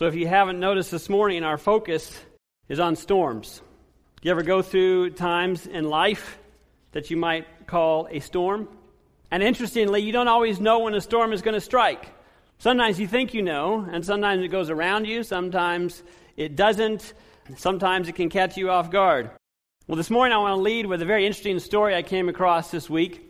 So if you haven't noticed this morning, our focus is on storms. Do you ever go through times in life that you might call a storm? And interestingly, you don't always know when a storm is going to strike. Sometimes you think you know, and sometimes it goes around you, sometimes it doesn't, sometimes it can catch you off guard. Well, this morning I want to lead with a very interesting story I came across this week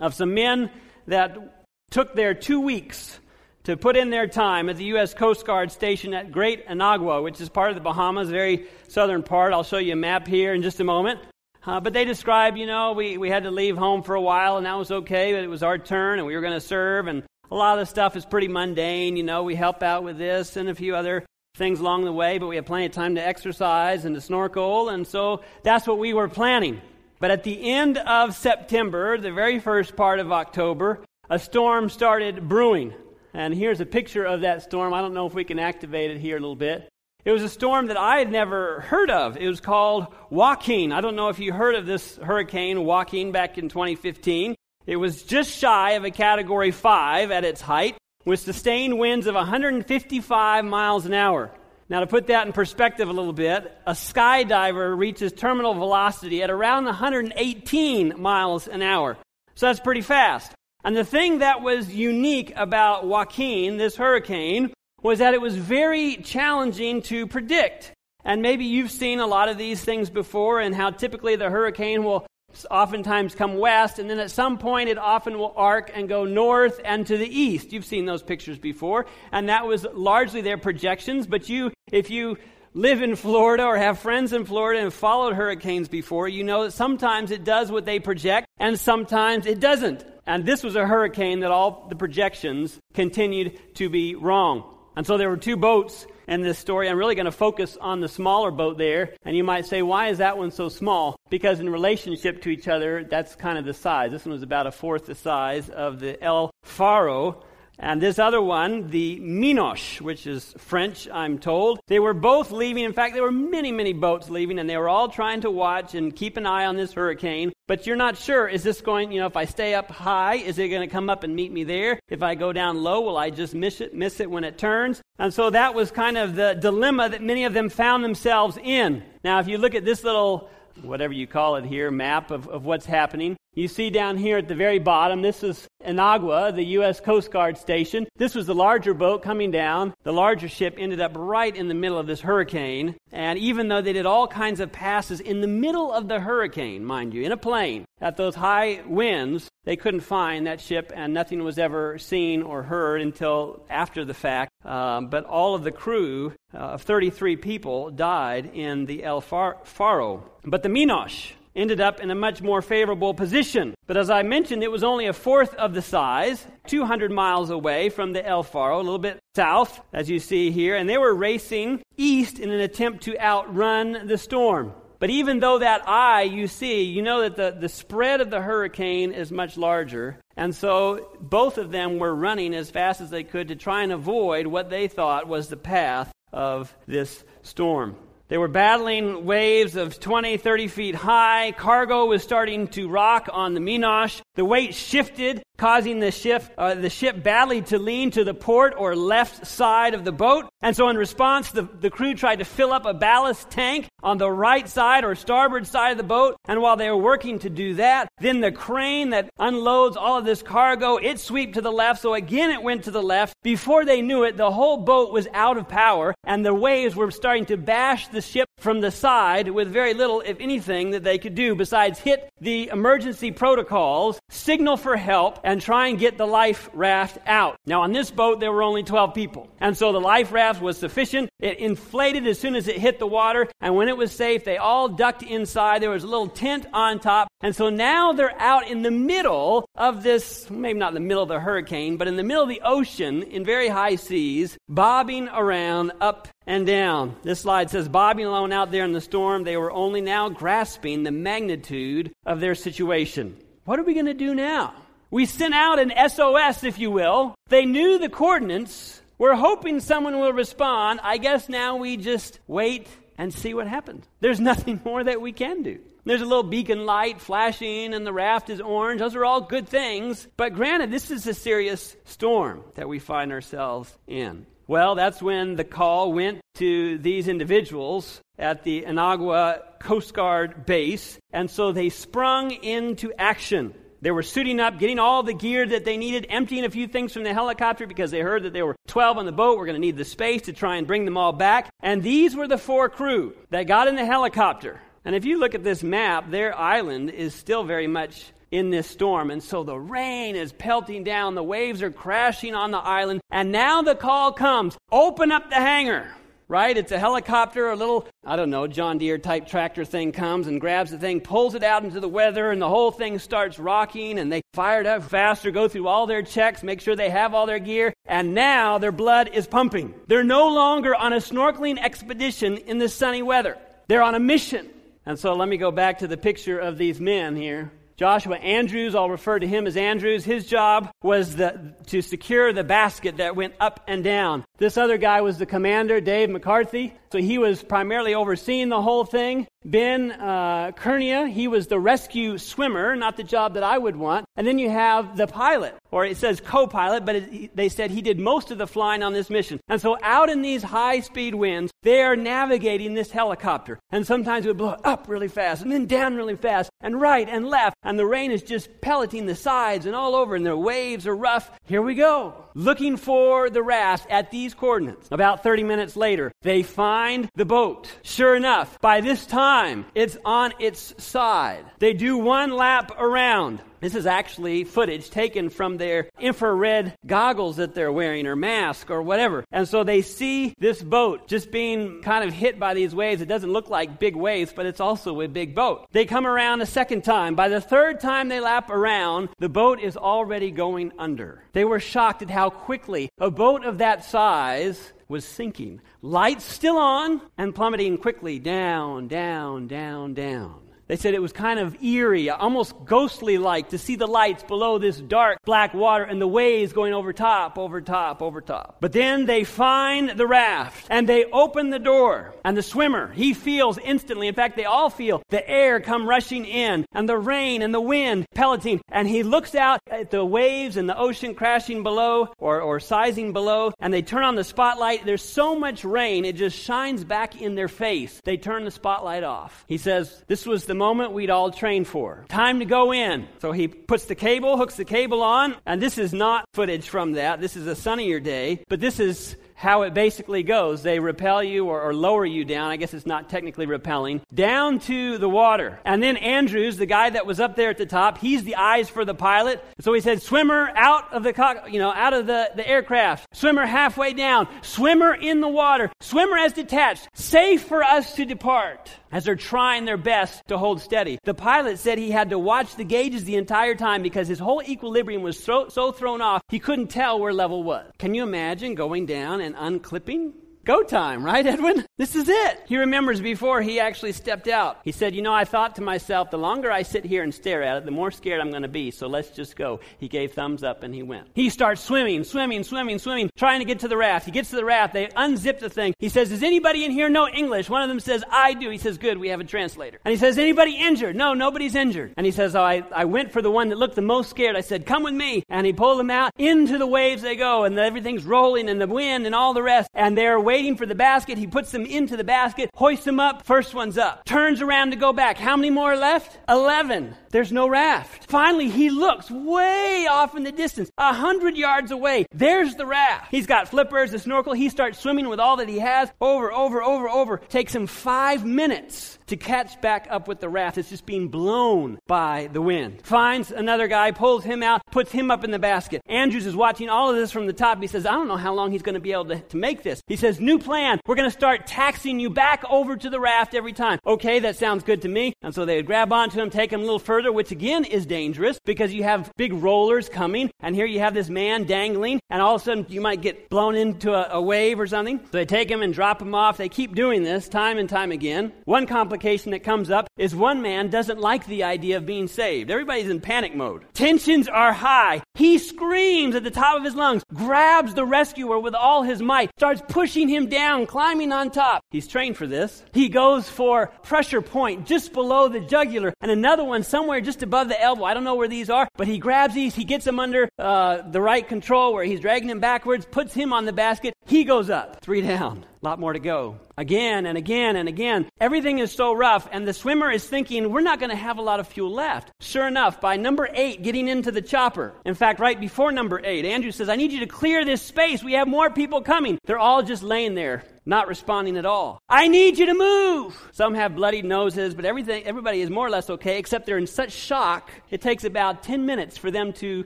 of some men that took their two weeks to put in their time at the U.S. Coast Guard station at Great Inagua, which is part of the Bahamas, very southern part. I'll show you a map here in just a moment. Uh, but they describe, you know, we, we had to leave home for a while, and that was okay, but it was our turn, and we were going to serve, and a lot of the stuff is pretty mundane. You know, we help out with this and a few other things along the way, but we have plenty of time to exercise and to snorkel, and so that's what we were planning. But at the end of September, the very first part of October, a storm started brewing. And here's a picture of that storm. I don't know if we can activate it here a little bit. It was a storm that I had never heard of. It was called Joaquin. I don't know if you heard of this hurricane, Joaquin, back in 2015. It was just shy of a category 5 at its height, with sustained winds of 155 miles an hour. Now, to put that in perspective a little bit, a skydiver reaches terminal velocity at around 118 miles an hour. So that's pretty fast. And the thing that was unique about Joaquin, this hurricane, was that it was very challenging to predict. And maybe you've seen a lot of these things before and how typically the hurricane will oftentimes come west and then at some point it often will arc and go north and to the east. You've seen those pictures before and that was largely their projections, but you if you live in Florida or have friends in Florida and followed hurricanes before, you know that sometimes it does what they project and sometimes it doesn't. And this was a hurricane that all the projections continued to be wrong. And so there were two boats in this story. I'm really going to focus on the smaller boat there. And you might say, why is that one so small? Because in relationship to each other, that's kind of the size. This one was about a fourth the size of the El Faro. And this other one, the Minouche, which is French, I'm told, they were both leaving. In fact, there were many, many boats leaving, and they were all trying to watch and keep an eye on this hurricane. But you're not sure, is this going, you know, if I stay up high, is it going to come up and meet me there? If I go down low, will I just miss it, miss it when it turns? And so that was kind of the dilemma that many of them found themselves in. Now, if you look at this little whatever you call it here, map of, of what's happening. You see down here at the very bottom, this is Inagua, the U.S. Coast Guard station. This was the larger boat coming down. The larger ship ended up right in the middle of this hurricane. And even though they did all kinds of passes in the middle of the hurricane, mind you, in a plane, at those high winds, they couldn't find that ship, and nothing was ever seen or heard until after the fact. Um, but all of the crew uh, of 33 people died in the El Faro. But the Minouche, ended up in a much more favorable position. But as I mentioned, it was only a fourth of the size, 200 miles away from the El Faro, a little bit south, as you see here, and they were racing east in an attempt to outrun the storm. But even though that eye you see, you know that the, the spread of the hurricane is much larger. And so both of them were running as fast as they could to try and avoid what they thought was the path of this storm. They were battling waves of 20, 30 feet high. Cargo was starting to rock on the Minouche. The weight shifted, causing the ship, uh, the ship badly to lean to the port or left side of the boat. And so, in response, the, the crew tried to fill up a ballast tank on the right side or starboard side of the boat. And while they were working to do that, then the crane that unloads all of this cargo, it swept to the left. So again, it went to the left. Before they knew it, the whole boat was out of power, and the waves were starting to bash the ship from the side with very little, if anything, that they could do besides hit the emergency protocols, signal for help, and try and get the life raft out. Now, on this boat, there were only 12 people. And so the life raft was sufficient. It inflated as soon as it hit the water. And when it was safe, they all ducked inside. There was a little tent on top. And so now they're out in the middle of this, maybe not in the middle of the hurricane, but in the middle of the ocean in very high seas, bobbing around up and down. This slide says, bobbing alone out there in the storm, they were only now grasping the magnitude of their situation. What are we going to do now? We sent out an SOS, if you will. They knew the coordinates. We're hoping someone will respond. I guess now we just wait and see what happens. There's nothing more that we can do. There's a little beacon light flashing, and the raft is orange. Those are all good things. But granted, this is a serious storm that we find ourselves in. Well, that's when the call went to these individuals at the Inagua Coast Guard base, and so they sprung into action. They were suiting up, getting all the gear that they needed, emptying a few things from the helicopter because they heard that there were 12 on the boat. We're going to need the space to try and bring them all back. And these were the four crew that got in the helicopter. And if you look at this map, their island is still very much in this storm. And so the rain is pelting down, the waves are crashing on the island. And now the call comes open up the hangar right? It's a helicopter, a little, I don't know, John Deere type tractor thing comes and grabs the thing, pulls it out into the weather, and the whole thing starts rocking, and they fire it up faster, go through all their checks, make sure they have all their gear, and now their blood is pumping. They're no longer on a snorkeling expedition in the sunny weather. They're on a mission. And so let me go back to the picture of these men here. Joshua Andrews, I'll refer to him as Andrews. His job was the, to secure the basket that went up and down. This other guy was the commander, Dave McCarthy. So he was primarily overseeing the whole thing. Ben uh, Cournia, he was the rescue swimmer, not the job that I would want. And then you have the pilot, or it says co pilot, but it, they said he did most of the flying on this mission. And so out in these high speed winds, they are navigating this helicopter. And sometimes it would blow up really fast, and then down really fast, and right and left. And the rain is just pelleting the sides and all over, and the waves are rough. Here we go. Looking for the raft at these coordinates. About 30 minutes later, they find the boat. Sure enough, by this time, it's on its side. They do one lap around. This is actually footage taken from their infrared goggles that they're wearing or mask or whatever. And so they see this boat just being kind of hit by these waves. It doesn't look like big waves, but it's also a big boat. They come around a second time. By the third time they lap around, the boat is already going under. They were shocked at how quickly a boat of that size was sinking. Lights still on and plummeting quickly down, down, down, down. They said it was kind of eerie, almost ghostly like to see the lights below this dark black water and the waves going over top, over top, over top. But then they find the raft and they open the door and the swimmer, he feels instantly, in fact, they all feel the air come rushing in and the rain and the wind pelleting and he looks out at the waves and the ocean crashing below or, or sizing below and they turn on the spotlight. There's so much rain, it just shines back in their face. They turn the spotlight off. He says, this was the moment we'd all trained for. Time to go in. So he puts the cable, hooks the cable on, and this is not footage from that. This is a sunnier day, but this is how it basically goes. They repel you or, or, lower you down. I guess it's not technically repelling. Down to the water. And then Andrews, the guy that was up there at the top, he's the eyes for the pilot. So he said, swimmer out of the, you know, out of the, the aircraft. Swimmer halfway down. Swimmer in the water. Swimmer as detached. Safe for us to depart as they're trying their best to hold steady. The pilot said he had to watch the gauges the entire time because his whole equilibrium was so, so thrown off, he couldn't tell where level was. Can you imagine going down and unclipping? Go time, right, Edwin? This is it. He remembers before he actually stepped out. He said, You know, I thought to myself, the longer I sit here and stare at it, the more scared I'm going to be, so let's just go. He gave thumbs up and he went. He starts swimming, swimming, swimming, swimming, trying to get to the raft. He gets to the raft. They unzip the thing. He says, Does anybody in here know English? One of them says, I do. He says, Good, we have a translator. And he says, Anybody injured? No, nobody's injured. And he says, oh, I, I went for the one that looked the most scared. I said, Come with me. And he pulled them out. Into the waves they go, and everything's rolling, and the wind, and all the rest. And they're waiting for the basket he puts them into the basket, hoists them up, first one's up. Turns around to go back. How many more left? Eleven. There's no raft. Finally, he looks way off in the distance, a hundred yards away. There's the raft. He's got flippers, a snorkel. He starts swimming with all that he has, over, over, over, over. Takes him five minutes to catch back up with the raft. It's just being blown by the wind. Finds another guy, pulls him out, puts him up in the basket. Andrews is watching all of this from the top. He says, I don't know how long he's going to be able to, to make this. He says, New plan. We're going to start taxing you back over to the raft every time. Okay, that sounds good to me. And so they would grab onto him, take him a little further, which again is dangerous because you have big rollers coming, and here you have this man dangling, and all of a sudden you might get blown into a, a wave or something. So they take him and drop him off. They keep doing this time and time again. One complication that comes up is one man doesn't like the idea of being saved. Everybody's in panic mode. Tensions are high. He screams at the top of his lungs, grabs the rescuer with all his might, starts pushing bringing him down, climbing on top. He's trained for this. He goes for pressure point just below the jugular and another one somewhere just above the elbow. I don't know where these are, but he grabs these, he gets them under uh, the right control where he's dragging him backwards, puts him on the basket. He goes up, three down. A lot more to go. Again and again and again. Everything is so rough, and the swimmer is thinking, we're not going to have a lot of fuel left. Sure enough, by number eight, getting into the chopper, in fact, right before number eight, Andrew says, I need you to clear this space. We have more people coming. They're all just laying there not responding at all. I need you to move. Some have bloodied noses, but everything, everybody is more or less okay, except they're in such shock. It takes about 10 minutes for them to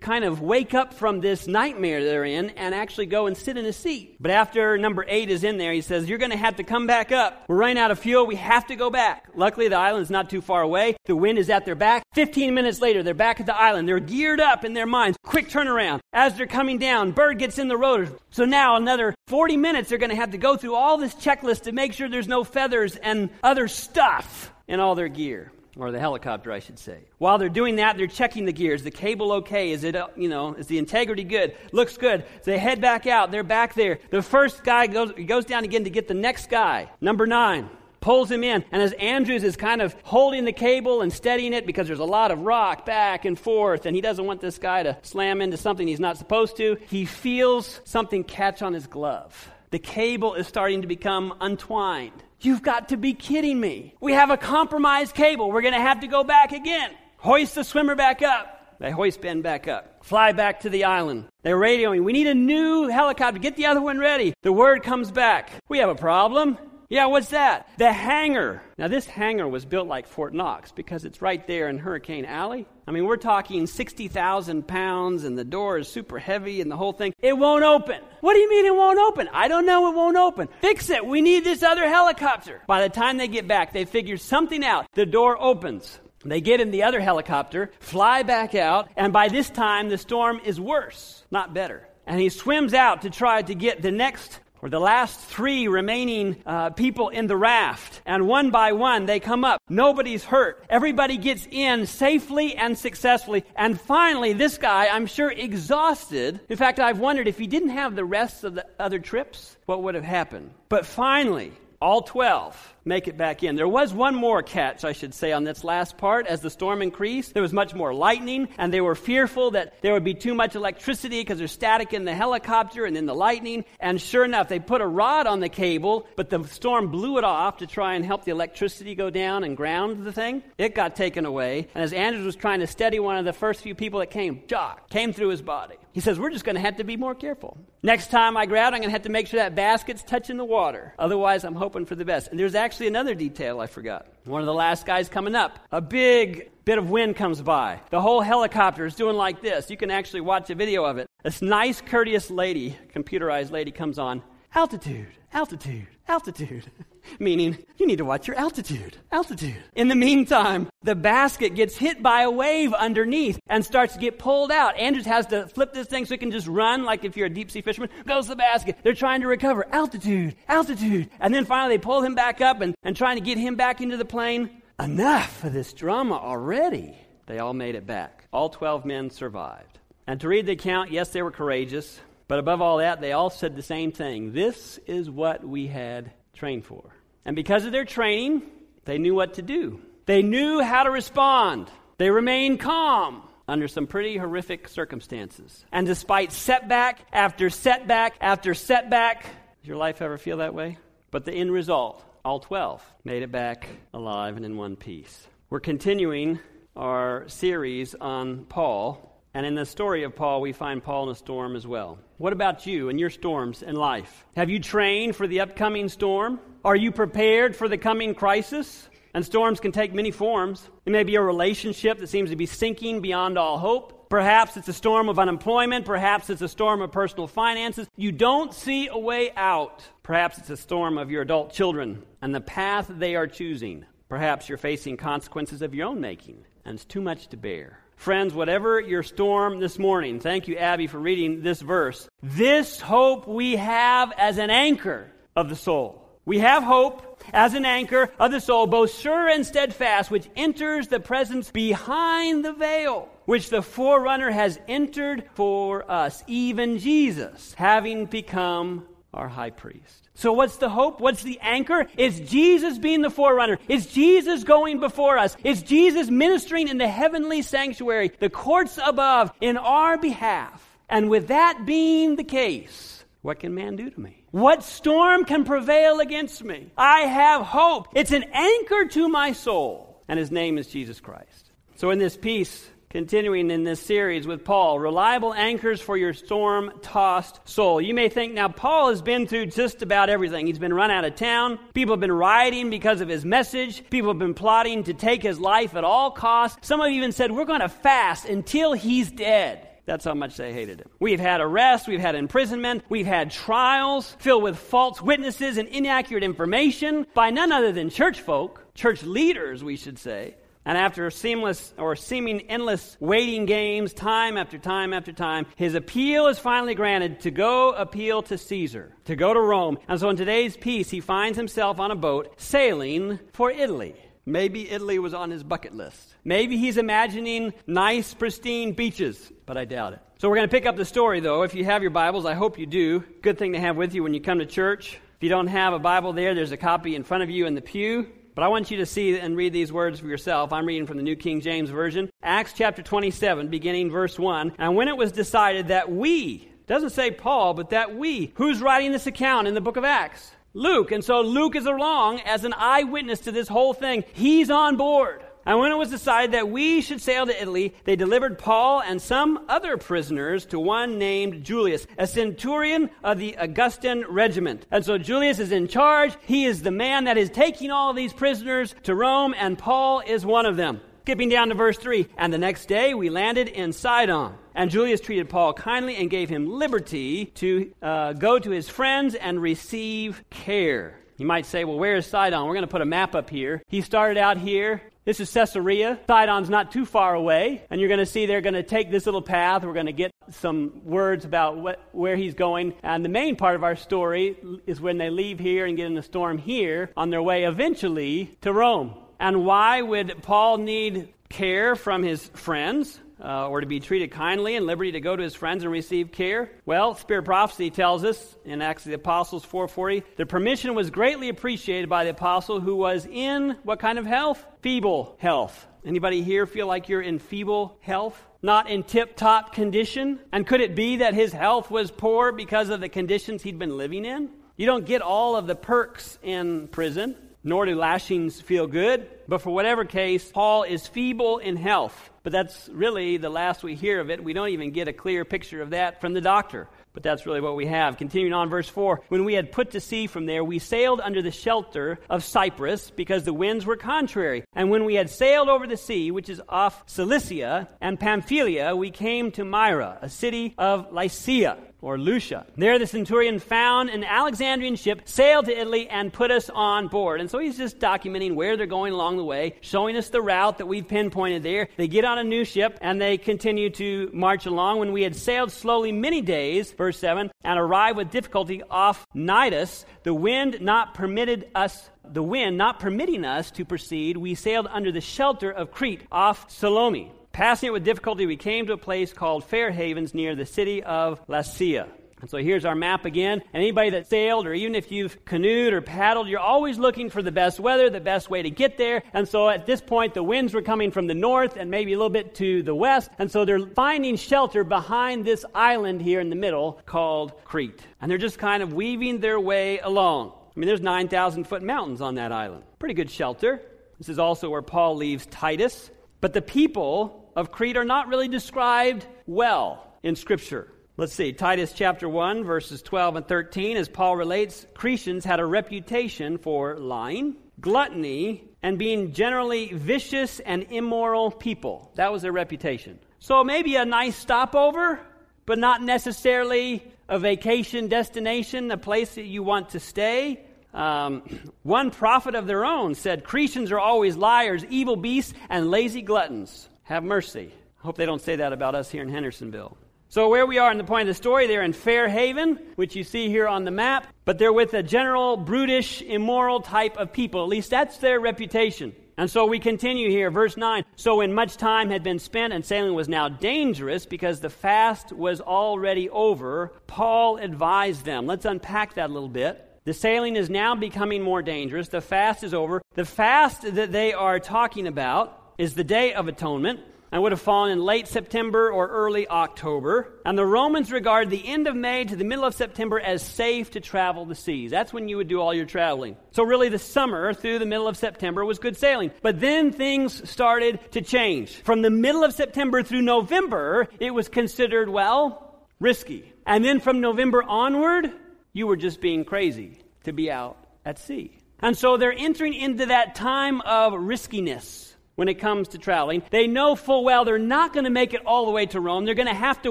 kind of wake up from this nightmare they're in and actually go and sit in a seat. But after number eight is in there, he says, You're going to have to come back up. We're running out of fuel. We have to go back. Luckily, the island is not too far away. The wind is at their back. 15 minutes later, they're back at the island. They're geared up in their minds. Quick turnaround. As they're coming down, Bird gets in the rotor. So now another 40 minutes they're going to have to go through all this checklist to make sure there's no feathers and other stuff in all their gear or the helicopter, I should say. While they're doing that, they're checking the gears. The cable okay? Is it, uh, you know, is the integrity good? Looks good. So they head back out. They're back there. The first guy goes, goes down again to get the next guy. Number nine pulls him in. And as Andrews is kind of holding the cable and steadying it because there's a lot of rock back and forth, and he doesn't want this guy to slam into something he's not supposed to, he feels something catch on his glove. The cable is starting to become untwined. You've got to be kidding me. We have a compromised cable. We're going to have to go back again. Hoist the swimmer back up. They hoist Ben back up. Fly back to the island. They're radioing. We need a new helicopter. Get the other one ready. The word comes back. We have a problem. Yeah, what's that? The hangar. Now, this hangar was built like Fort Knox because it's right there in Hurricane Alley. I mean, we're talking 60,000 pounds and the door is super heavy and the whole thing. It won't open. What do you mean it won't open? I don't know, it won't open. Fix it. We need this other helicopter. By the time they get back, they figure something out. The door opens. They get in the other helicopter, fly back out, and by this time the storm is worse, not better. And he swims out to try to get the next or the last three remaining uh, people in the raft. And one by one, they come up. Nobody's hurt. Everybody gets in safely and successfully. And finally, this guy, I'm sure exhausted. In fact, I've wondered if he didn't have the rest of the other trips, what would have happened? But finally, all 12 make it back in. There was one more catch, I should say, on this last part. As the storm increased, there was much more lightning, and they were fearful that there would be too much electricity because there's static in the helicopter and in the lightning. And sure enough, they put a rod on the cable, but the storm blew it off to try and help the electricity go down and ground the thing. It got taken away, and as Andrews was trying to steady one of the first few people that came, jock, came through his body. He says, We're just going to have to be more careful. Next time I grab, I'm going to have to make sure that basket's touching the water. Otherwise, I'm hoping for the best. And there's actually another detail I forgot. One of the last guys coming up, a big bit of wind comes by. The whole helicopter is doing like this. You can actually watch a video of it. This nice, courteous lady, computerized lady, comes on. Altitude, altitude, altitude. Meaning, you need to watch your altitude. Altitude. In the meantime, the basket gets hit by a wave underneath and starts to get pulled out. Andrews has to flip this thing so he can just run, like if you're a deep sea fisherman. Goes the basket. They're trying to recover. Altitude, altitude. And then finally they pull him back up and, and trying to get him back into the plane. Enough of this drama already. They all made it back. All 12 men survived. And to read the account, yes, they were courageous. But above all that, they all said the same thing this is what we had trained for. And because of their training, they knew what to do. They knew how to respond. They remained calm under some pretty horrific circumstances. And despite setback after setback after setback, does your life ever feel that way? But the end result, all 12 made it back alive and in one piece. We're continuing our series on Paul and in the story of Paul, we find Paul in a storm as well. What about you and your storms in life? Have you trained for the upcoming storm? Are you prepared for the coming crisis? And storms can take many forms. It may be a relationship that seems to be sinking beyond all hope. Perhaps it's a storm of unemployment. Perhaps it's a storm of personal finances. You don't see a way out. Perhaps it's a storm of your adult children and the path they are choosing. Perhaps you're facing consequences of your own making, and it's too much to bear. Friends, whatever your storm this morning, thank you, Abby, for reading this verse. This hope we have as an anchor of the soul. We have hope as an anchor of the soul, both sure and steadfast, which enters the presence behind the veil, which the forerunner has entered for us, even Jesus, having become our high priest. So, what's the hope? What's the anchor? It's Jesus being the forerunner. It's Jesus going before us. It's Jesus ministering in the heavenly sanctuary, the courts above, in our behalf. And with that being the case, what can man do to me? What storm can prevail against me? I have hope. It's an anchor to my soul, and his name is Jesus Christ. So, in this piece, Continuing in this series with Paul, reliable anchors for your storm tossed soul. You may think now, Paul has been through just about everything. He's been run out of town. People have been rioting because of his message. People have been plotting to take his life at all costs. Some have even said, We're going to fast until he's dead. That's how much they hated him. We've had arrests, we've had imprisonment, we've had trials filled with false witnesses and inaccurate information by none other than church folk, church leaders, we should say. And after seamless or seeming endless waiting games, time after time after time, his appeal is finally granted to go appeal to Caesar, to go to Rome. And so in today's piece, he finds himself on a boat sailing for Italy. Maybe Italy was on his bucket list. Maybe he's imagining nice, pristine beaches, but I doubt it. So we're going to pick up the story, though. If you have your Bibles, I hope you do. Good thing to have with you when you come to church. If you don't have a Bible there, there's a copy in front of you in the pew. But I want you to see and read these words for yourself. I'm reading from the New King James Version. Acts chapter 27, beginning verse 1. And when it was decided that we, doesn't say Paul, but that we, who's writing this account in the book of Acts? Luke. And so Luke is along as an eyewitness to this whole thing. He's on board. And when it was decided that we should sail to Italy, they delivered Paul and some other prisoners to one named Julius, a centurion of the Augustan regiment. And so Julius is in charge. He is the man that is taking all these prisoners to Rome, and Paul is one of them. Skipping down to verse 3. And the next day we landed in Sidon. And Julius treated Paul kindly and gave him liberty to uh, go to his friends and receive care. You might say, well, where is Sidon? We're going to put a map up here. He started out here. This is Caesarea. Sidon's not too far away. And you're going to see they're going to take this little path. We're going to get some words about what, where he's going. And the main part of our story is when they leave here and get in the storm here on their way eventually to Rome. And why would Paul need care from his friends? Uh, or to be treated kindly and liberty to go to his friends and receive care? Well, Spirit Prophecy tells us in Acts of the Apostles 4.40, the permission was greatly appreciated by the apostle who was in what kind of health? Feeble health. Anybody here feel like you're in feeble health? Not in tip top condition? And could it be that his health was poor because of the conditions he'd been living in? You don't get all of the perks in prison, nor do lashings feel good. But for whatever case, Paul is feeble in health. But that's really the last we hear of it. We don't even get a clear picture of that from the doctor. But that's really what we have. Continuing on, verse 4 When we had put to sea from there, we sailed under the shelter of Cyprus because the winds were contrary. And when we had sailed over the sea, which is off Cilicia and Pamphylia, we came to Myra, a city of Lycia or Lucia. There the centurion found an Alexandrian ship, sailed to Italy, and put us on board. And so he's just documenting where they're going along the way, showing us the route that we've pinpointed there. They get on a new ship and they continue to march along. When we had sailed slowly many days, verse 7, and arrived with difficulty off Cnidus, the wind not permitted us the wind not permitting us to proceed, we sailed under the shelter of Crete off Salmone. Passing it with difficulty, we came to a place called Fair Havens near the city of Lasea. And so here's our map again. And anybody that sailed, or even if you've canoed or paddled, you're always looking for the best weather, the best way to get there. And so at this point, the winds were coming from the north and maybe a little bit to the west. And so they're finding shelter behind this island here in the middle called Crete. And they're just kind of weaving their way along. I mean, there's 9,000 foot mountains on that island. Pretty good shelter. This is also where Paul leaves Titus. But the people of Crete are not really described well in Scripture. Let's see, Titus chapter 1, verses 12 and 13, as Paul relates, Cretans had a reputation for lying, gluttony, and being generally vicious and immoral people. That was their reputation. So maybe a nice stopover, but not necessarily a vacation destination, a place that you want to stay. Um, one prophet of their own said, Cretans are always liars, evil beasts, and lazy gluttons. Have mercy. I hope they don't say that about us here in Hendersonville. So, where we are in the point of the story, they're in Fair Haven, which you see here on the map, but they're with a general, brutish, immoral type of people. At least that's their reputation. And so we continue here, verse 9. So when much time had been spent and sailing was now dangerous because the fast was already over, Paul advised them. Let's unpack that a little bit. The sailing is now becoming more dangerous. The fast is over. The fast that they are talking about is the Day of Atonement and would have fallen in late September or early October. And the Romans regarded the end of May to the middle of September as safe to travel the seas. That's when you would do all your traveling. So, really, the summer through the middle of September was good sailing. But then things started to change. From the middle of September through November, it was considered, well, risky. And then from November onward, you were just being crazy to be out at sea. And so they're entering into that time of riskiness when it comes to traveling. They know full well they're not going to make it all the way to Rome. They're going to have to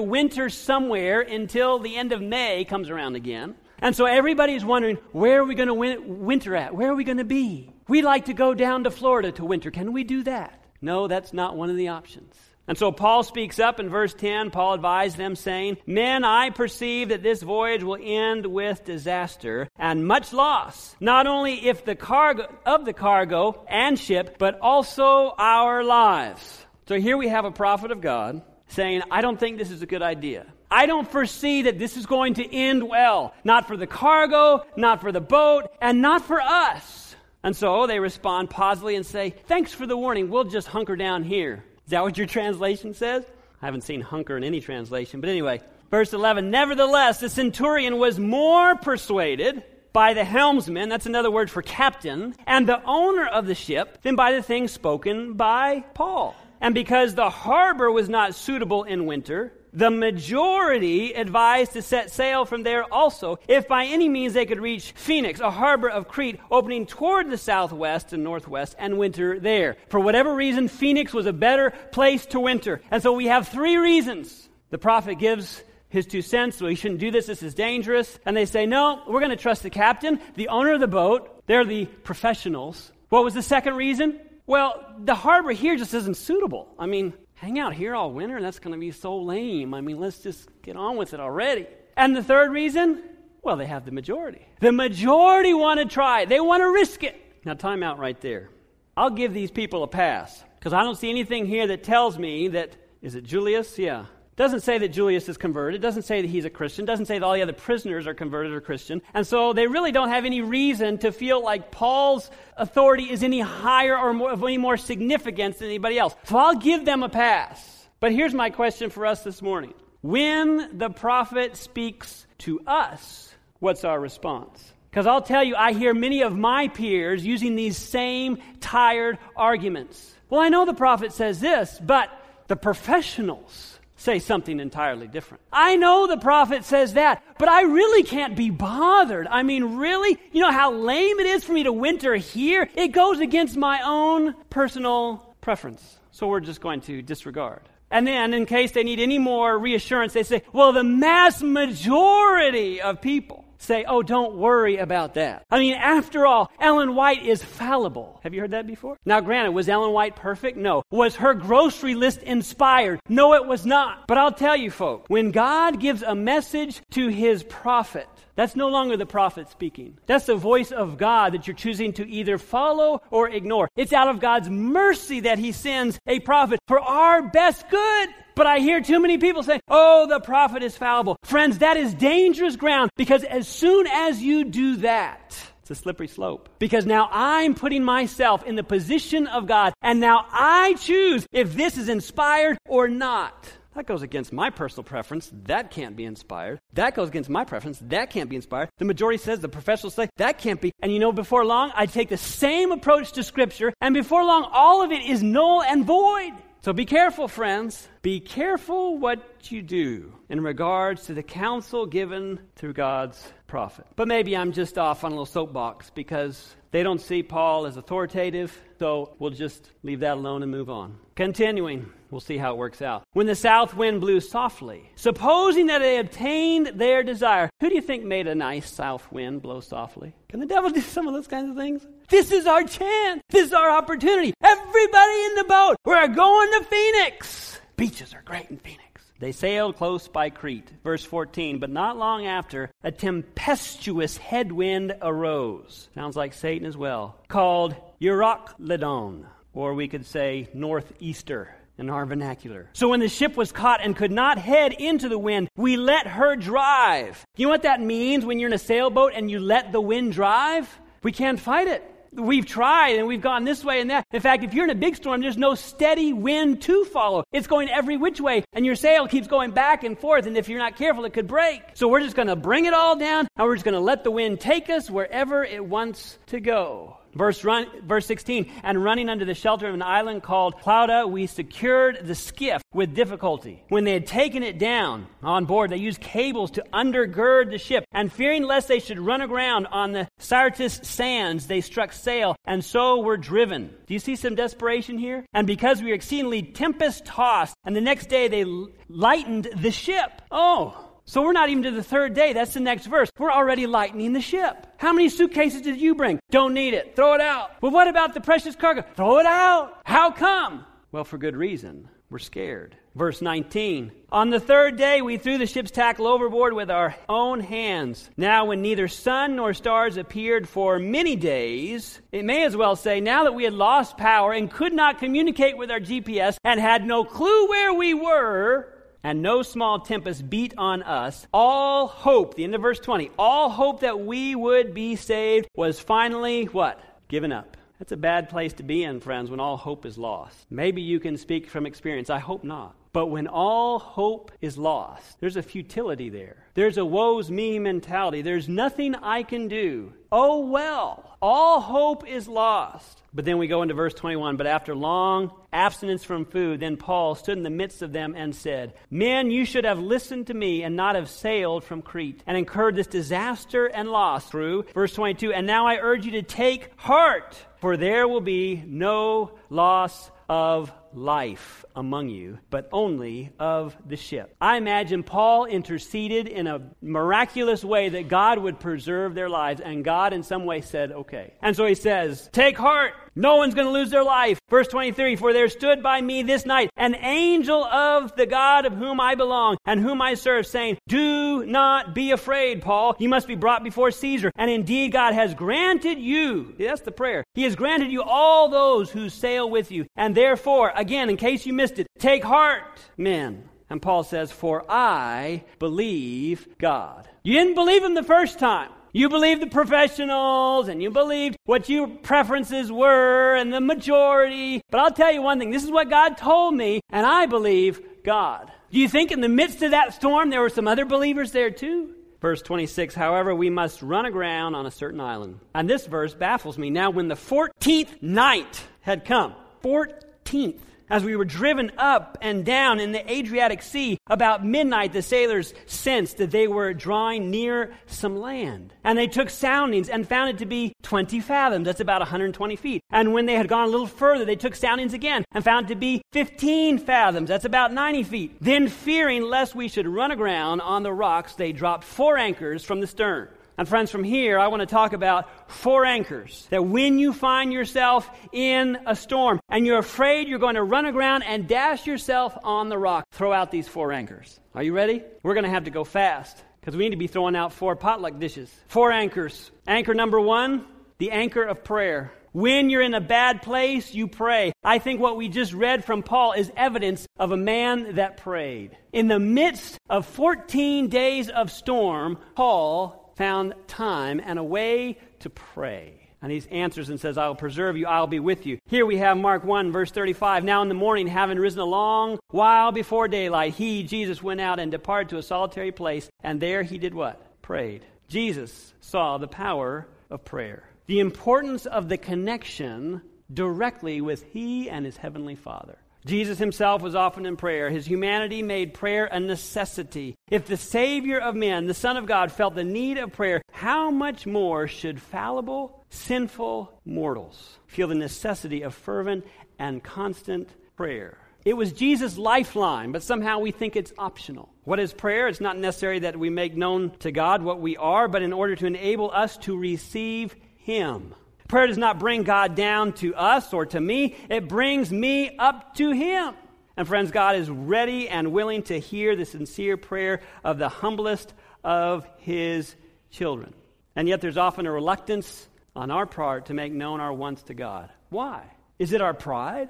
winter somewhere until the end of May comes around again. And so everybody's wondering, where are we going to win- winter at? Where are we going to be? We'd like to go down to Florida to winter. Can we do that? No, that's not one of the options. And so Paul speaks up in verse 10. Paul advised them, saying, Men, I perceive that this voyage will end with disaster and much loss, not only if the cargo of the cargo and ship, but also our lives. So here we have a prophet of God saying, I don't think this is a good idea. I don't foresee that this is going to end well. Not for the cargo, not for the boat, and not for us. And so they respond positively and say, Thanks for the warning. We'll just hunker down here. Is that what your translation says? I haven't seen hunker in any translation. But anyway, verse 11 Nevertheless, the centurion was more persuaded by the helmsman, that's another word for captain, and the owner of the ship than by the things spoken by Paul. And because the harbor was not suitable in winter, the majority advised to set sail from there also, if by any means they could reach Phoenix, a harbor of Crete opening toward the southwest and northwest, and winter there. For whatever reason, Phoenix was a better place to winter. And so we have three reasons. The prophet gives his two cents. Well, shouldn't do this. This is dangerous. And they say, no, we're going to trust the captain, the owner of the boat. They're the professionals. What was the second reason? Well, the harbor here just isn't suitable. I mean, hang out here all winter, that's going to be so lame. I mean, let's just get on with it already. And the third reason? Well, they have the majority. The majority want to try they want to risk it. Now, time out right there. I'll give these people a pass because I don't see anything here that tells me that, is it Julius? Yeah. Doesn't say that Julius is converted. Doesn't say that he's a Christian. Doesn't say that all the other prisoners are converted or Christian. And so they really don't have any reason to feel like Paul's authority is any higher or more, of any more significance than anybody else. So I'll give them a pass. But here's my question for us this morning. When the prophet speaks to us, what's our response? Because I'll tell you, I hear many of my peers using these same tired arguments. Well, I know the prophet says this, but the professionals, say something entirely different. I know the prophet says that, but I really can't be bothered. I mean, really? You know how lame it is for me to winter here? It goes against my own personal preference. So we're just going to disregard. And then, in case they need any more reassurance, they say, well, the mass majority of people say, oh, don't worry about that. I mean, after all, Ellen White is fallible. Have you heard that before? Now, granted, was Ellen White perfect? No. Was her grocery list inspired? No, it was not. But I'll tell you, folks, when God gives a message to his prophet, that's no longer the prophet speaking. That's the voice of God that you're choosing to either follow or ignore. It's out of God's mercy that he sends a prophet for our best good. But I hear too many people say, oh, the prophet is fallible. Friends, that is dangerous ground because as soon as you do that, it's a slippery slope. Because now I'm putting myself in the position of God, and now I choose if this is inspired or not. That goes against my personal preference. That can't be inspired. That goes against my preference. That can't be inspired. The majority says, the professionals say, that can't be. And you know, before long, I take the same approach to Scripture, and before long, all of it is null and void. So be careful, friends. Be careful what you do in regards to the counsel given through God's prophet. But maybe I'm just off on a little soapbox because they don't see Paul as authoritative, so we'll just leave that alone and move on. Continuing, we'll see how it works out. When the south wind blew softly, supposing that they obtained their desire, who do you think made a nice south wind blow softly? Can the devil do some of those kinds of things? This is our chance. This is our opportunity. Everybody in the boat, we're going to Phoenix. Beaches are great in Phoenix. They sailed close by Crete. Verse 14. But not long after, a tempestuous headwind arose. Sounds like Satan as well. Called Euroclydon, or we could say northeaster in our vernacular. So when the ship was caught and could not head into the wind, we let her drive. You know what that means when you're in a sailboat and you let the wind drive? We can't fight it. We've tried and we've gone this way and that. In fact, if you're in a big storm, there's no steady wind to follow. It's going every which way, and your sail keeps going back and forth, and if you're not careful, it could break. So we're just going to bring it all down, and we're just going to let the wind take us wherever it wants to go. Verse, run, verse 16, and running under the shelter of an island called Clauda, we secured the skiff with difficulty. When they had taken it down on board, they used cables to undergird the ship, and fearing lest they should run aground on the Syrtis sands, they struck sail, and so were driven. Do you see some desperation here? And because we were exceedingly tempest tossed, and the next day they lightened the ship. Oh, so we're not even to the third day. That's the next verse. We're already lightening the ship. How many suitcases did you bring? Don't need it. Throw it out. Well, what about the precious cargo? Throw it out. How come? Well, for good reason. We're scared. Verse 19. On the third day, we threw the ship's tackle overboard with our own hands. Now, when neither sun nor stars appeared for many days, it may as well say, now that we had lost power and could not communicate with our GPS and had no clue where we were, and no small tempest beat on us, all hope, the end of verse 20, all hope that we would be saved was finally what? Given up. That's a bad place to be in, friends, when all hope is lost. Maybe you can speak from experience. I hope not. But when all hope is lost, there's a futility there. There's a woe's me mentality. There's nothing I can do. Oh well, all hope is lost. But then we go into verse 21. But after long abstinence from food, then Paul stood in the midst of them and said, Men, you should have listened to me and not have sailed from Crete and incurred this disaster and loss through. Verse 22. And now I urge you to take heart, for there will be no loss of life among you, but only of the ship. I imagine Paul interceded in a miraculous way that God would preserve their lives, and God in some way said, okay. And so he says, Take heart, no one's going to lose their life. Verse 23 For there stood by me this night an angel of the God of whom I belong and whom I serve, saying, Do not be afraid, Paul. You must be brought before Caesar. And indeed, God has granted you, that's the prayer, He has granted you all those who sail with you. And therefore, again, in case you missed it, take heart, men. And Paul says, For I believe God. You didn't believe Him the first time. You believed the professionals and you believed what your preferences were and the majority. But I'll tell you one thing this is what God told me, and I believe God. Do you think in the midst of that storm there were some other believers there too? Verse 26, however, we must run aground on a certain island. And this verse baffles me. Now, when the 14th night had come, 14th, as we were driven up and down in the Adriatic Sea, about midnight, the sailors sensed that they were drawing near some land. And they took soundings and found it to be 20 fathoms. That's about 120 feet. And when they had gone a little further, they took soundings again and found it to be 15 fathoms. That's about 90 feet. Then, fearing lest we should run aground on the rocks, they dropped four anchors from the stern. And friends, from here, I want to talk about four anchors. That when you find yourself in a storm and you're afraid you're going to run aground and dash yourself on the rock, throw out these four anchors. Are you ready? We're going to have to go fast because we need to be throwing out four potluck dishes. Four anchors. Anchor number one, the anchor of prayer. When you're in a bad place, you pray. I think what we just read from Paul is evidence of a man that prayed. In the midst of 14 days of storm, Paul found time and a way to pray. And he answers and says, I'll preserve you, I'll be with you. Here we have Mark 1, verse 35. Now in the morning, having risen a long while before daylight, he, Jesus, went out and departed to a solitary place, and there he did what? Prayed. Jesus saw the power of prayer, the importance of the connection directly with he and his heavenly Father. Jesus himself was often in prayer. His humanity made prayer a necessity. If the Savior of men, the Son of God, felt the need of prayer, how much more should fallible, sinful mortals feel the necessity of fervent and constant prayer? It was Jesus' lifeline, but somehow we think it's optional. What is prayer? It's not necessary that we make known to God what we are, but in order to enable us to receive Him. Prayer does not bring God down to us or to me, it brings me up to Him. And friends, God is ready and willing to hear the sincere prayer of the humblest of his children. And yet there's often a reluctance on our part to make known our wants to God. Why? Is it our pride?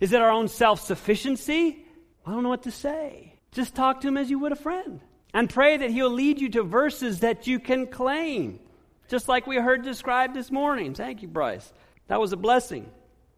Is it our own self sufficiency? I don't know what to say. Just talk to him as you would a friend and pray that he'll lead you to verses that you can claim, just like we heard described this morning. Thank you, Bryce. That was a blessing.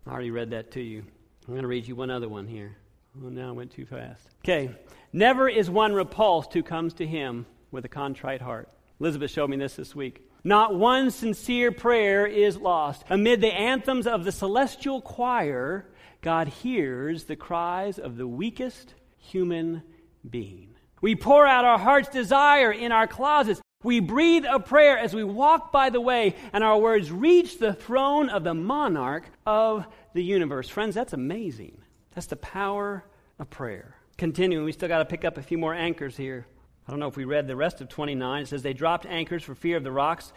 I already read that to you. I'm going to read you one other one here. Oh, now I went too fast. Okay. Never is one repulsed who comes to him with a contrite heart. Elizabeth showed me this this week. Not one sincere prayer is lost. Amid the anthems of the celestial choir, God hears the cries of the weakest human being. We pour out our heart's desire in our closets. We breathe a prayer as we walk by the way, and our words reach the throne of the monarch of the universe. Friends, that's amazing. That's the power of prayer. Continuing, we still got to pick up a few more anchors here. I don't know if we read the rest of 29. It says, They dropped anchors for fear of the rocks,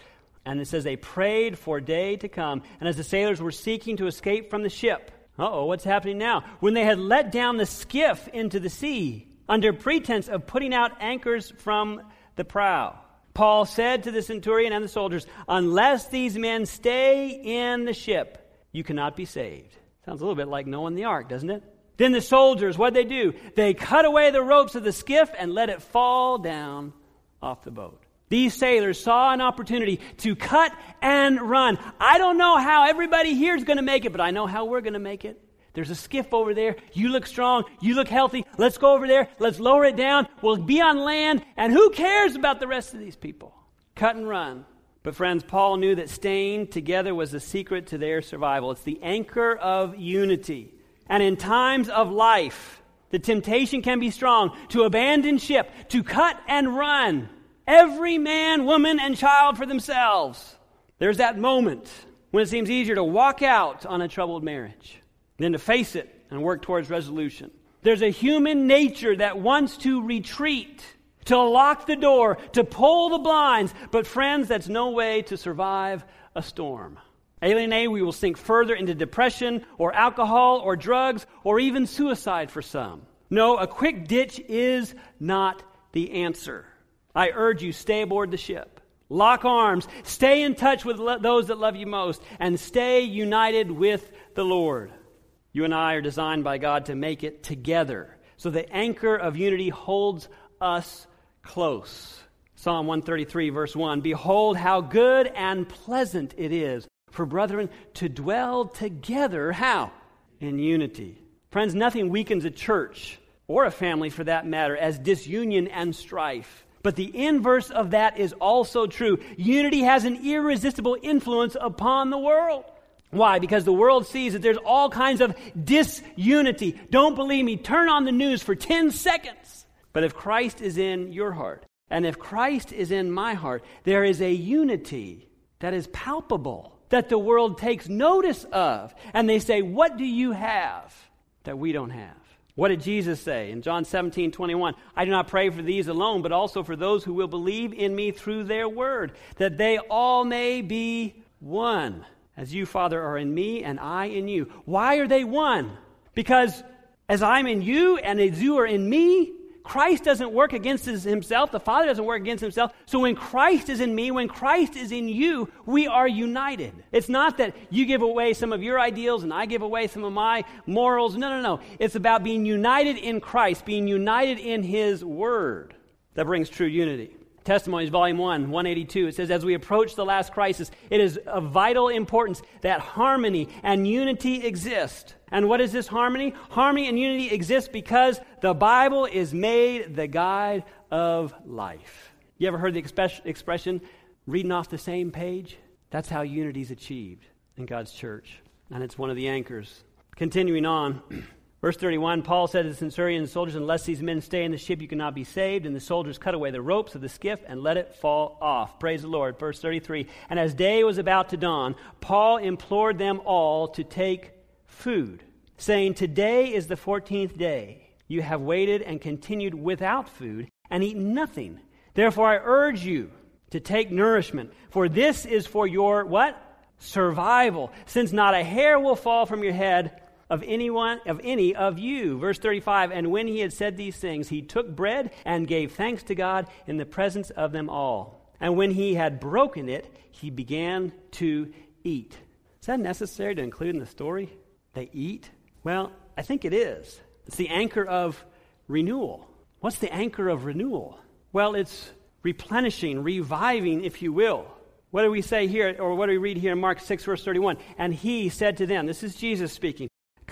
and it says, They prayed for day to come. And as the sailors were seeking to escape from the ship, oh, what's happening now? When they had let down the skiff into the sea, under pretense of putting out anchors from the prow, Paul said to the centurion and the soldiers, Unless these men stay in the ship, you cannot be saved. Sounds a little bit like Noah in the ark, doesn't it? Then the soldiers, what they do? They cut away the ropes of the skiff and let it fall down off the boat. These sailors saw an opportunity to cut and run. I don't know how everybody here is going to make it, but I know how we're going to make it. There's a skiff over there. You look strong. You look healthy. Let's go over there. Let's lower it down. We'll be on land. And who cares about the rest of these people? Cut and run. But, friends, Paul knew that staying together was the secret to their survival. It's the anchor of unity. And in times of life, the temptation can be strong to abandon ship, to cut and run. Every man, woman, and child for themselves. There's that moment when it seems easier to walk out on a troubled marriage than to face it and work towards resolution. There's a human nature that wants to retreat to lock the door, to pull the blinds. But, friends, that's no way to survive a storm. Alienated, we will sink further into depression or alcohol or drugs or even suicide for some. No, a quick ditch is not the answer. I urge you, stay aboard the ship. Lock arms. Stay in touch with those that love you most. And stay united with the Lord. You and I are designed by God to make it together. So the anchor of unity holds us close. Psalm 133, verse 1 Behold, how good and pleasant it is for brethren to dwell together. How? In unity. Friends, nothing weakens a church, or a family for that matter, as disunion and strife. But the inverse of that is also true. Unity has an irresistible influence upon the world. Why? Because the world sees that there's all kinds of disunity. Don't believe me? Turn on the news for 10 seconds but if Christ is in your heart, and if Christ is in my heart, there is a unity that is palpable, that the world takes notice of. And they say, What do you have that we don't have? What did Jesus say in John 17, 21? I do not pray for these alone, but also for those who will believe in me through their word, that they all may be one, as you, Father, are in me and I in you. Why are they one? Because as I'm in you and as you are in me, Christ doesn't work against himself. The Father doesn't work against himself. So when Christ is in me, when Christ is in you, we are united. It's not that you give away some of your ideals and I give away some of my morals. No, no, no. It's about being united in Christ, being united in his word. That brings true unity. Testimonies, Volume 1, 182. It says, As we approach the last crisis, it is of vital importance that harmony and unity exist. And what is this harmony? Harmony and unity exist because the Bible is made the guide of life. You ever heard the expression, reading off the same page? That's how unity is achieved in God's church. And it's one of the anchors. Continuing on, verse 31 Paul said to the centurion and soldiers, Unless these men stay in the ship, you cannot be saved. And the soldiers cut away the ropes of the skiff and let it fall off. Praise the Lord. Verse 33 And as day was about to dawn, Paul implored them all to take food, saying, Today is the 14th day. You have waited and continued without food and eaten nothing. Therefore, I urge you to take nourishment, for this is for your what? Survival, since not a hair will fall from your head of anyone of any of you. Verse 35 and when he had said these things he took bread and gave thanks to god in the presence of them all. And when he had broken it he began to eat. Is that necessary to include in the story? They eat? Well i think it is. It's the anchor of renewal. What's the anchor of renewal? Well it's replenishing reviving if you will. What do we say here, or what do we read here in Mark 6, verse 31? And he said to them, This is Jesus speaking,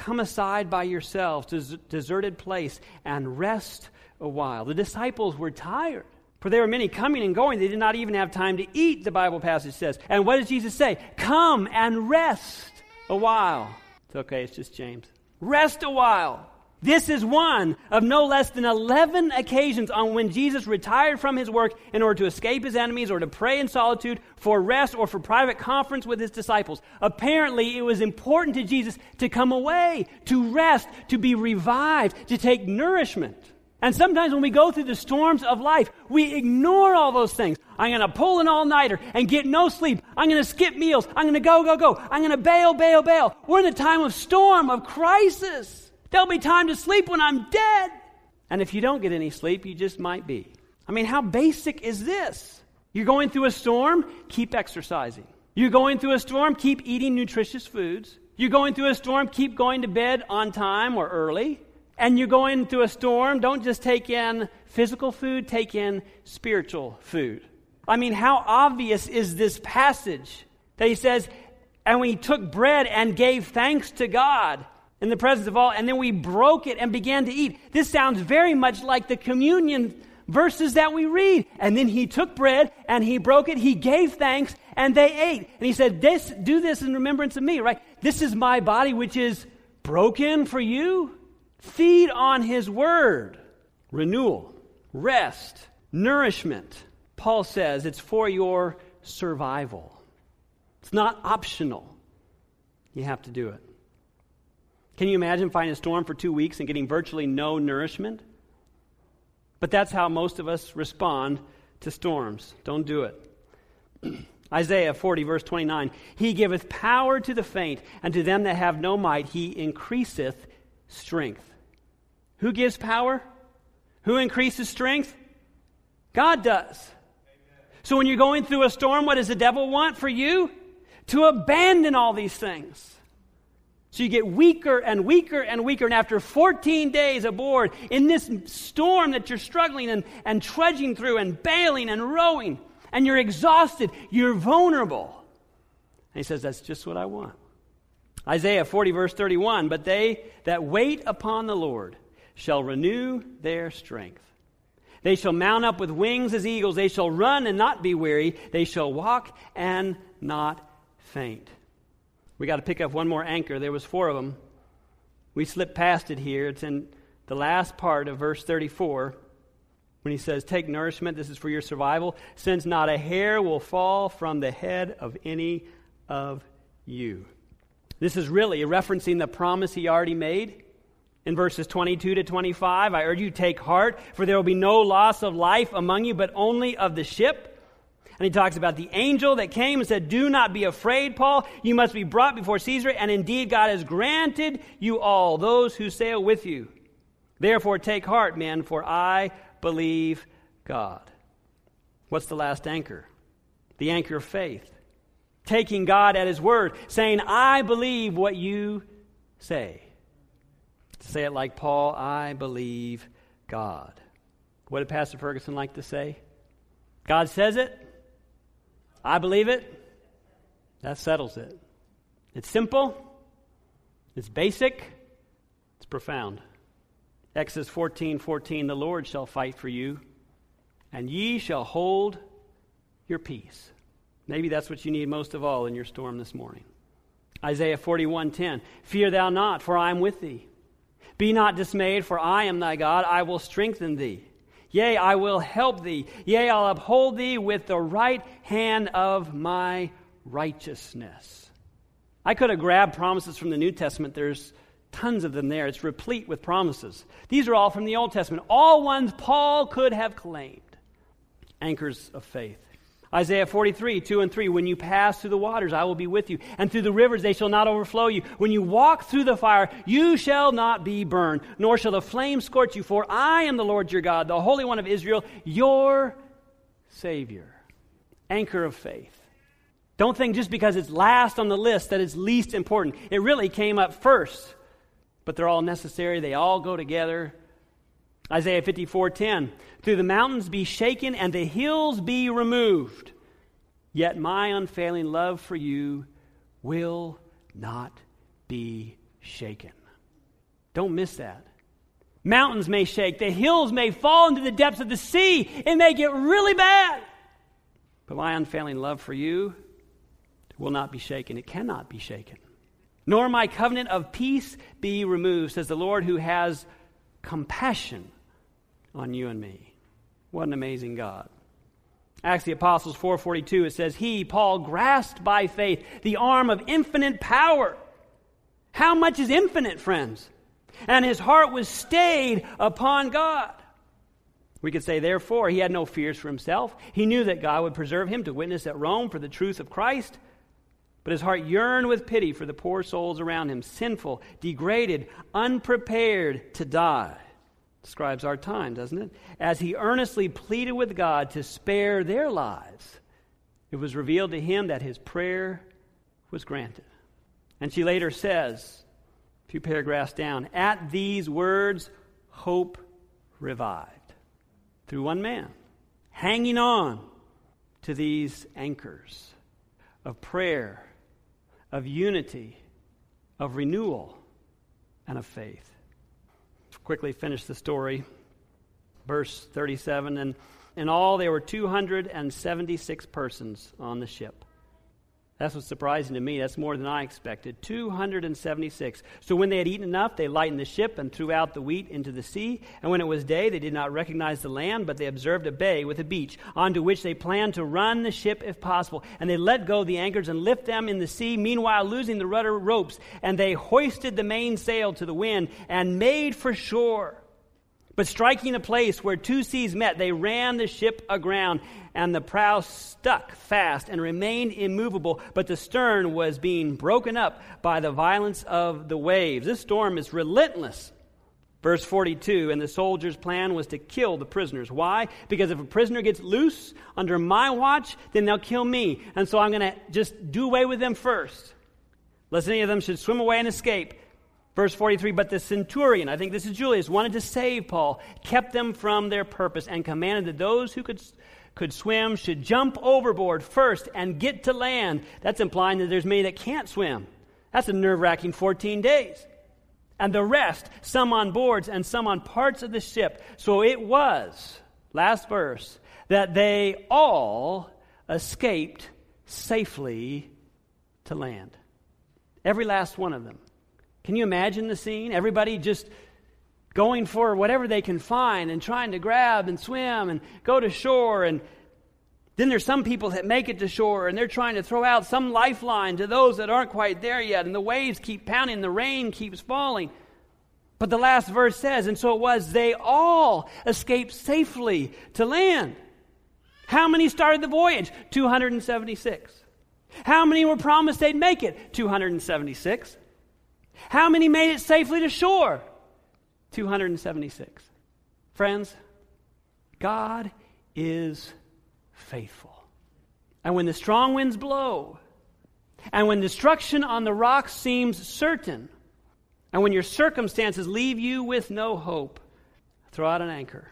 Come aside by yourselves to a deserted place and rest a while. The disciples were tired, for there were many coming and going. They did not even have time to eat, the Bible passage says. And what does Jesus say? Come and rest a while. It's okay, it's just James. Rest a while. This is one of no less than 11 occasions on when Jesus retired from his work in order to escape his enemies or to pray in solitude for rest or for private conference with his disciples. Apparently, it was important to Jesus to come away, to rest, to be revived, to take nourishment. And sometimes when we go through the storms of life, we ignore all those things. I'm going to pull an all nighter and get no sleep. I'm going to skip meals. I'm going to go, go, go. I'm going to bail, bail, bail. We're in a time of storm, of crisis. There'll be time to sleep when I'm dead. And if you don't get any sleep, you just might be. I mean, how basic is this? You're going through a storm, keep exercising. You're going through a storm, keep eating nutritious foods. You're going through a storm, keep going to bed on time or early. And you're going through a storm, don't just take in physical food, take in spiritual food. I mean, how obvious is this passage that he says, and when he took bread and gave thanks to God, in the presence of all, and then we broke it and began to eat. This sounds very much like the communion verses that we read. And then he took bread and he broke it, he gave thanks, and they ate. And he said, this, Do this in remembrance of me, right? This is my body which is broken for you. Feed on his word. Renewal, rest, nourishment. Paul says it's for your survival. It's not optional. You have to do it. Can you imagine fighting a storm for two weeks and getting virtually no nourishment? But that's how most of us respond to storms. Don't do it. Isaiah 40, verse 29 He giveth power to the faint, and to them that have no might, He increaseth strength. Who gives power? Who increases strength? God does. So when you're going through a storm, what does the devil want for you? To abandon all these things. So you get weaker and weaker and weaker. And after 14 days aboard in this storm that you're struggling and, and trudging through and bailing and rowing, and you're exhausted, you're vulnerable. And he says, That's just what I want. Isaiah 40, verse 31 But they that wait upon the Lord shall renew their strength. They shall mount up with wings as eagles. They shall run and not be weary. They shall walk and not faint. We got to pick up one more anchor. There was four of them. We slipped past it here. It's in the last part of verse 34 when he says, Take nourishment, this is for your survival, since not a hair will fall from the head of any of you. This is really referencing the promise he already made in verses 22 to 25. I urge you, take heart, for there will be no loss of life among you, but only of the ship. And he talks about the angel that came and said, Do not be afraid, Paul. You must be brought before Caesar. And indeed, God has granted you all, those who sail with you. Therefore, take heart, men, for I believe God. What's the last anchor? The anchor of faith. Taking God at his word, saying, I believe what you say. To say it like Paul, I believe God. What did Pastor Ferguson like to say? God says it, I believe it. That settles it. It's simple, it's basic, it's profound. Exodus 14 14, the Lord shall fight for you, and ye shall hold your peace. Maybe that's what you need most of all in your storm this morning. Isaiah 41:10 Fear thou not for I am with thee be not dismayed for I am thy God I will strengthen thee Yea, I will help thee. Yea, I'll uphold thee with the right hand of my righteousness. I could have grabbed promises from the New Testament. There's tons of them there. It's replete with promises. These are all from the Old Testament, all ones Paul could have claimed. Anchors of faith. Isaiah 43, 2 and 3. When you pass through the waters, I will be with you, and through the rivers, they shall not overflow you. When you walk through the fire, you shall not be burned, nor shall the flame scorch you. For I am the Lord your God, the Holy One of Israel, your Savior. Anchor of faith. Don't think just because it's last on the list that it's least important. It really came up first, but they're all necessary, they all go together. Isaiah 54:10 Through the mountains be shaken and the hills be removed yet my unfailing love for you will not be shaken. Don't miss that. Mountains may shake, the hills may fall into the depths of the sea, it may get really bad. But my unfailing love for you will not be shaken. It cannot be shaken. Nor my covenant of peace be removed, says the Lord who has compassion on you and me. What an amazing God. Acts the Apostles 4:42 it says he Paul grasped by faith the arm of infinite power. How much is infinite, friends? And his heart was stayed upon God. We could say therefore he had no fears for himself. He knew that God would preserve him to witness at Rome for the truth of Christ. But his heart yearned with pity for the poor souls around him, sinful, degraded, unprepared to die describes our time, doesn't it? As he earnestly pleaded with God to spare their lives, it was revealed to him that his prayer was granted. And she later says, a few paragraphs down, at these words, hope revived through one man, hanging on to these anchors of prayer, of unity, of renewal, and of faith quickly finish the story. Verse 37 And in all, there were 276 persons on the ship. That's what's surprising to me. That's more than I expected. 276. So when they had eaten enough, they lightened the ship and threw out the wheat into the sea. And when it was day, they did not recognize the land, but they observed a bay with a beach, onto which they planned to run the ship if possible. And they let go the anchors and lift them in the sea, meanwhile losing the rudder ropes. And they hoisted the mainsail to the wind and made for shore. But striking a place where two seas met, they ran the ship aground, and the prow stuck fast and remained immovable, but the stern was being broken up by the violence of the waves. This storm is relentless. Verse 42 And the soldiers' plan was to kill the prisoners. Why? Because if a prisoner gets loose under my watch, then they'll kill me. And so I'm going to just do away with them first. Lest any of them should swim away and escape. Verse 43 But the centurion, I think this is Julius, wanted to save Paul, kept them from their purpose, and commanded that those who could, could swim should jump overboard first and get to land. That's implying that there's many that can't swim. That's a nerve wracking 14 days. And the rest, some on boards and some on parts of the ship. So it was, last verse, that they all escaped safely to land. Every last one of them. Can you imagine the scene? Everybody just going for whatever they can find and trying to grab and swim and go to shore. And then there's some people that make it to shore and they're trying to throw out some lifeline to those that aren't quite there yet. And the waves keep pounding, the rain keeps falling. But the last verse says, and so it was, they all escaped safely to land. How many started the voyage? 276. How many were promised they'd make it? 276. How many made it safely to shore? 276. Friends, God is faithful. And when the strong winds blow, and when destruction on the rocks seems certain, and when your circumstances leave you with no hope, throw out an anchor.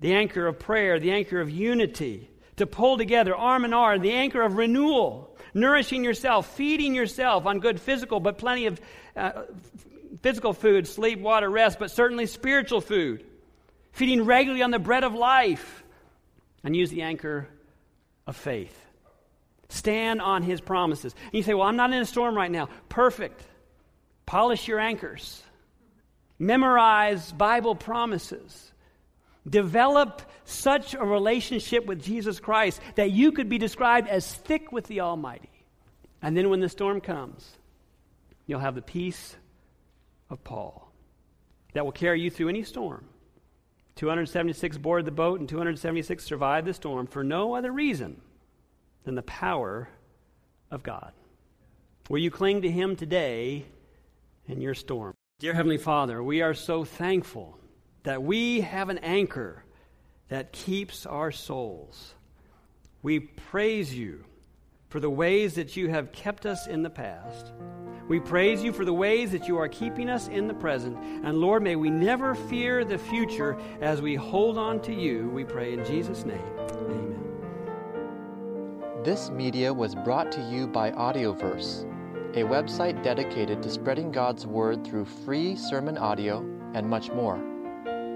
The anchor of prayer, the anchor of unity, to pull together arm in arm, the anchor of renewal nourishing yourself, feeding yourself on good physical, but plenty of uh, physical food, sleep, water, rest, but certainly spiritual food. Feeding regularly on the bread of life. And use the anchor of faith. Stand on his promises. And you say, Well, I'm not in a storm right now. Perfect. Polish your anchors. Memorize Bible promises. Develop such a relationship with Jesus Christ that you could be described as thick with the Almighty. And then when the storm comes, you'll have the peace of Paul that will carry you through any storm. 276 boarded the boat, and 276 survived the storm for no other reason than the power of God. Will you cling to Him today in your storm? Dear Heavenly Father, we are so thankful that we have an anchor that keeps our souls. We praise you for the ways that you have kept us in the past. We praise you for the ways that you are keeping us in the present. And Lord, may we never fear the future as we hold on to you. We pray in Jesus' name. Amen. This media was brought to you by Audioverse, a website dedicated to spreading God's Word through free sermon audio and much more.